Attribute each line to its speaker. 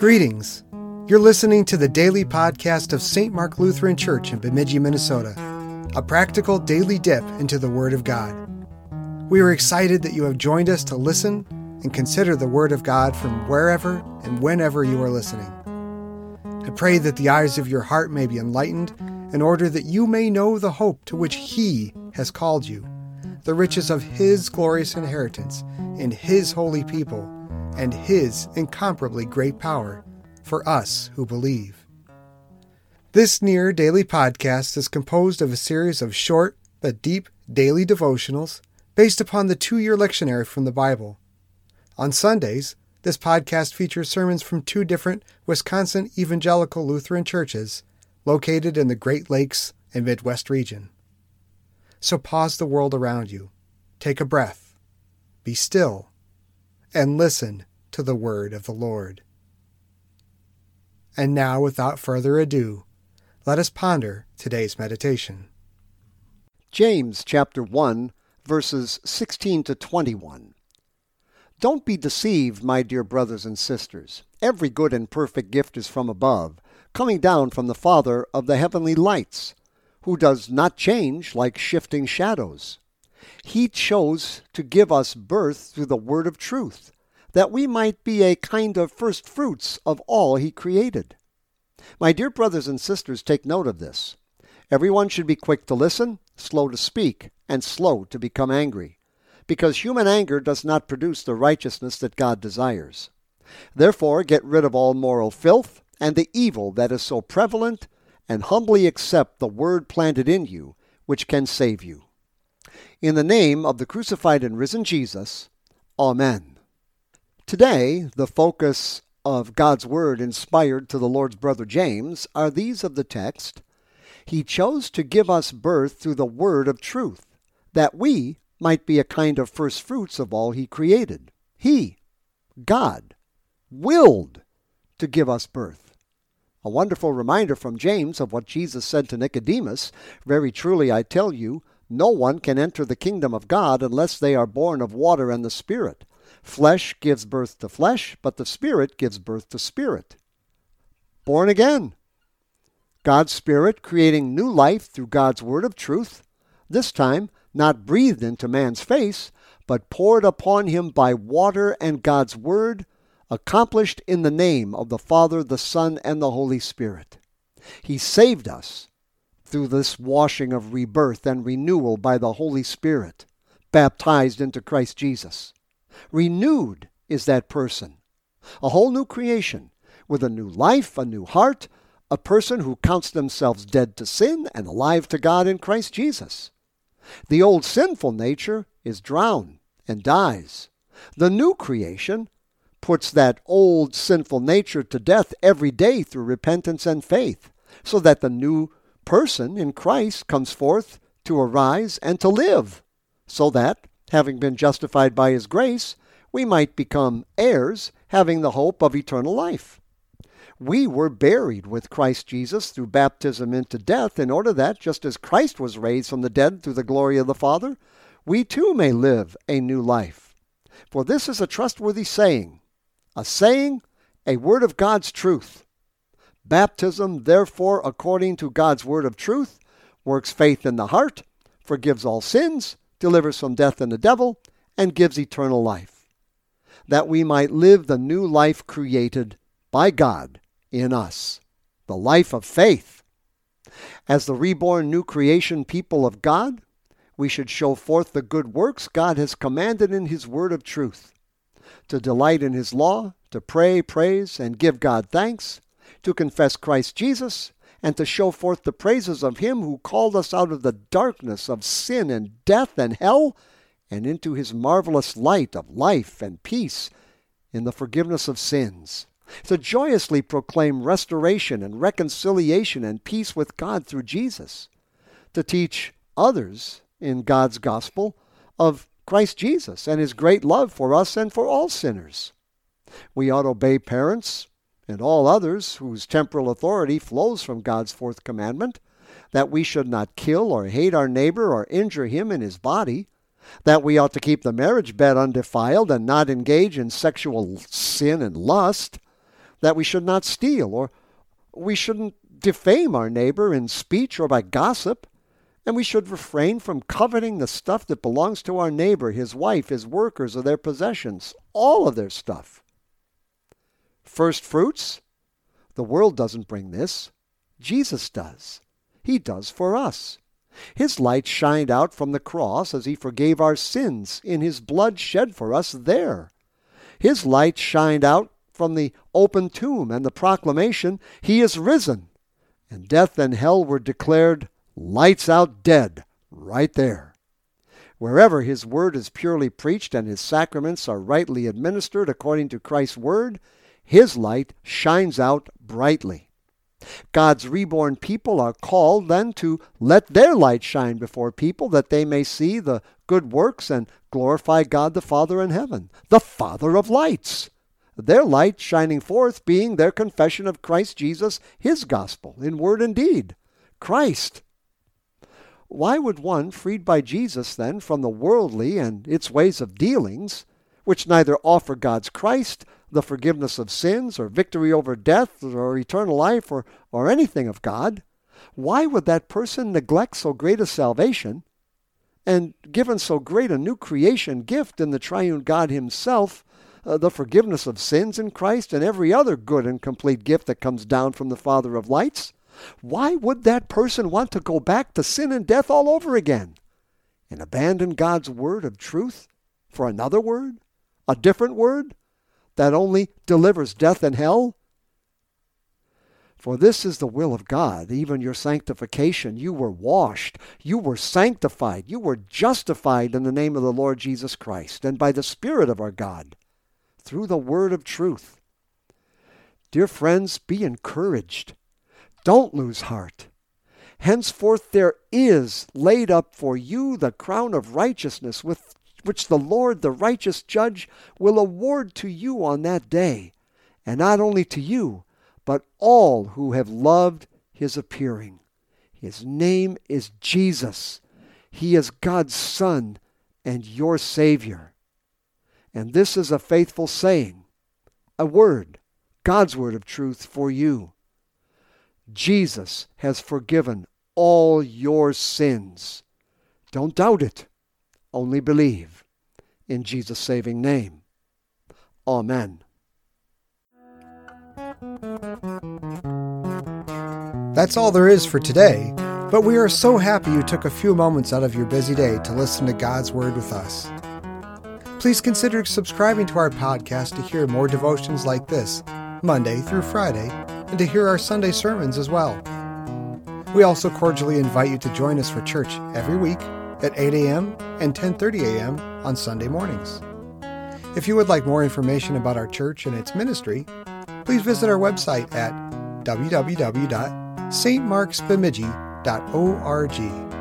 Speaker 1: Greetings. You're listening to the daily podcast of St. Mark Lutheran Church in Bemidji, Minnesota, a practical daily dip into the Word of God. We are excited that you have joined us to listen and consider the Word of God from wherever and whenever you are listening. I pray that the eyes of your heart may be enlightened in order that you may know the hope to which He has called you, the riches of His glorious inheritance in His holy people and His incomparably great power for us who believe. This near daily podcast is composed of a series of short but deep daily devotionals based upon the two year lectionary from the Bible. On Sundays, this podcast features sermons from two different Wisconsin evangelical Lutheran churches located in the Great Lakes and Midwest region. So pause the world around you, take a breath, be still, and listen to the word of the Lord. And now, without further ado, let us ponder today's meditation.
Speaker 2: James chapter 1, verses 16 to 21. Don't be deceived, my dear brothers and sisters. Every good and perfect gift is from above, coming down from the Father of the heavenly lights, who does not change like shifting shadows. He chose to give us birth through the word of truth that we might be a kind of first fruits of all he created. My dear brothers and sisters, take note of this. Everyone should be quick to listen, slow to speak, and slow to become angry, because human anger does not produce the righteousness that God desires. Therefore, get rid of all moral filth and the evil that is so prevalent, and humbly accept the word planted in you, which can save you. In the name of the crucified and risen Jesus, Amen. Today, the focus of God's Word inspired to the Lord's brother James are these of the text He chose to give us birth through the Word of truth, that we might be a kind of first fruits of all He created. He, God, willed to give us birth. A wonderful reminder from James of what Jesus said to Nicodemus Very truly I tell you, no one can enter the kingdom of God unless they are born of water and the Spirit. Flesh gives birth to flesh, but the Spirit gives birth to spirit. Born again. God's Spirit creating new life through God's word of truth, this time not breathed into man's face, but poured upon him by water and God's word, accomplished in the name of the Father, the Son, and the Holy Spirit. He saved us through this washing of rebirth and renewal by the Holy Spirit, baptized into Christ Jesus. Renewed is that person. A whole new creation with a new life, a new heart, a person who counts themselves dead to sin and alive to God in Christ Jesus. The old sinful nature is drowned and dies. The new creation puts that old sinful nature to death every day through repentance and faith, so that the new person in Christ comes forth to arise and to live, so that, having been justified by his grace, we might become heirs, having the hope of eternal life. We were buried with Christ Jesus through baptism into death, in order that, just as Christ was raised from the dead through the glory of the Father, we too may live a new life. For this is a trustworthy saying, a saying, a word of God's truth. Baptism, therefore, according to God's word of truth, works faith in the heart, forgives all sins, delivers from death and the devil, and gives eternal life, that we might live the new life created by God in us, the life of faith. As the reborn new creation people of God, we should show forth the good works God has commanded in His word of truth, to delight in His law, to pray, praise, and give God thanks, to confess Christ Jesus, and to show forth the praises of Him who called us out of the darkness of sin and death and hell and into His marvelous light of life and peace in the forgiveness of sins. To joyously proclaim restoration and reconciliation and peace with God through Jesus. To teach others in God's gospel of Christ Jesus and His great love for us and for all sinners. We ought to obey parents, and all others whose temporal authority flows from God's fourth commandment, that we should not kill or hate our neighbor or injure him in his body, that we ought to keep the marriage bed undefiled and not engage in sexual sin and lust, that we should not steal, or we shouldn't defame our neighbor in speech or by gossip, and we should refrain from coveting the stuff that belongs to our neighbor, his wife, his workers, or their possessions, all of their stuff. First fruits? The world doesn't bring this. Jesus does. He does for us. His light shined out from the cross as he forgave our sins in his blood shed for us there. His light shined out from the open tomb and the proclamation, He is risen. And death and hell were declared lights out dead right there. Wherever His word is purely preached and His sacraments are rightly administered according to Christ's word, His light shines out brightly. God's reborn people are called then to let their light shine before people that they may see the good works and glorify God the Father in heaven, the Father of lights. Their light shining forth being their confession of Christ Jesus, his gospel, in word and deed. Christ. Why would one, freed by Jesus then from the worldly and its ways of dealings, which neither offer God's Christ the forgiveness of sins or victory over death or eternal life or, or anything of God, why would that person neglect so great a salvation and given so great a new creation gift in the triune God Himself, uh, the forgiveness of sins in Christ and every other good and complete gift that comes down from the Father of lights? Why would that person want to go back to sin and death all over again and abandon God's word of truth for another word, a different word, that only delivers death and hell? For this is the will of God, even your sanctification. You were washed, you were sanctified, you were justified in the name of the Lord Jesus Christ and by the Spirit of our God through the word of truth. Dear friends, be encouraged. Don't lose heart. Henceforth there is laid up for you the crown of righteousness with which the Lord, the righteous judge, will award to you on that day, and not only to you, but all who have loved his appearing. His name is Jesus. He is God's Son and your Savior. And this is a faithful saying, a word, God's word of truth for you. Jesus has forgiven all your sins. Don't doubt it. Only believe. In Jesus' saving name. Amen.
Speaker 1: That's all there is for today, but we are so happy you took a few moments out of your busy day to listen to God's Word with us. Please consider subscribing to our podcast to hear more devotions like this, Monday through Friday, and to hear our Sunday sermons as well. We also cordially invite you to join us for church every week at 8 a.m. and 10:30 a.m. on Sunday mornings. If you would like more information about our church and its ministry, please visit our website at www.stmarksbemidji.org.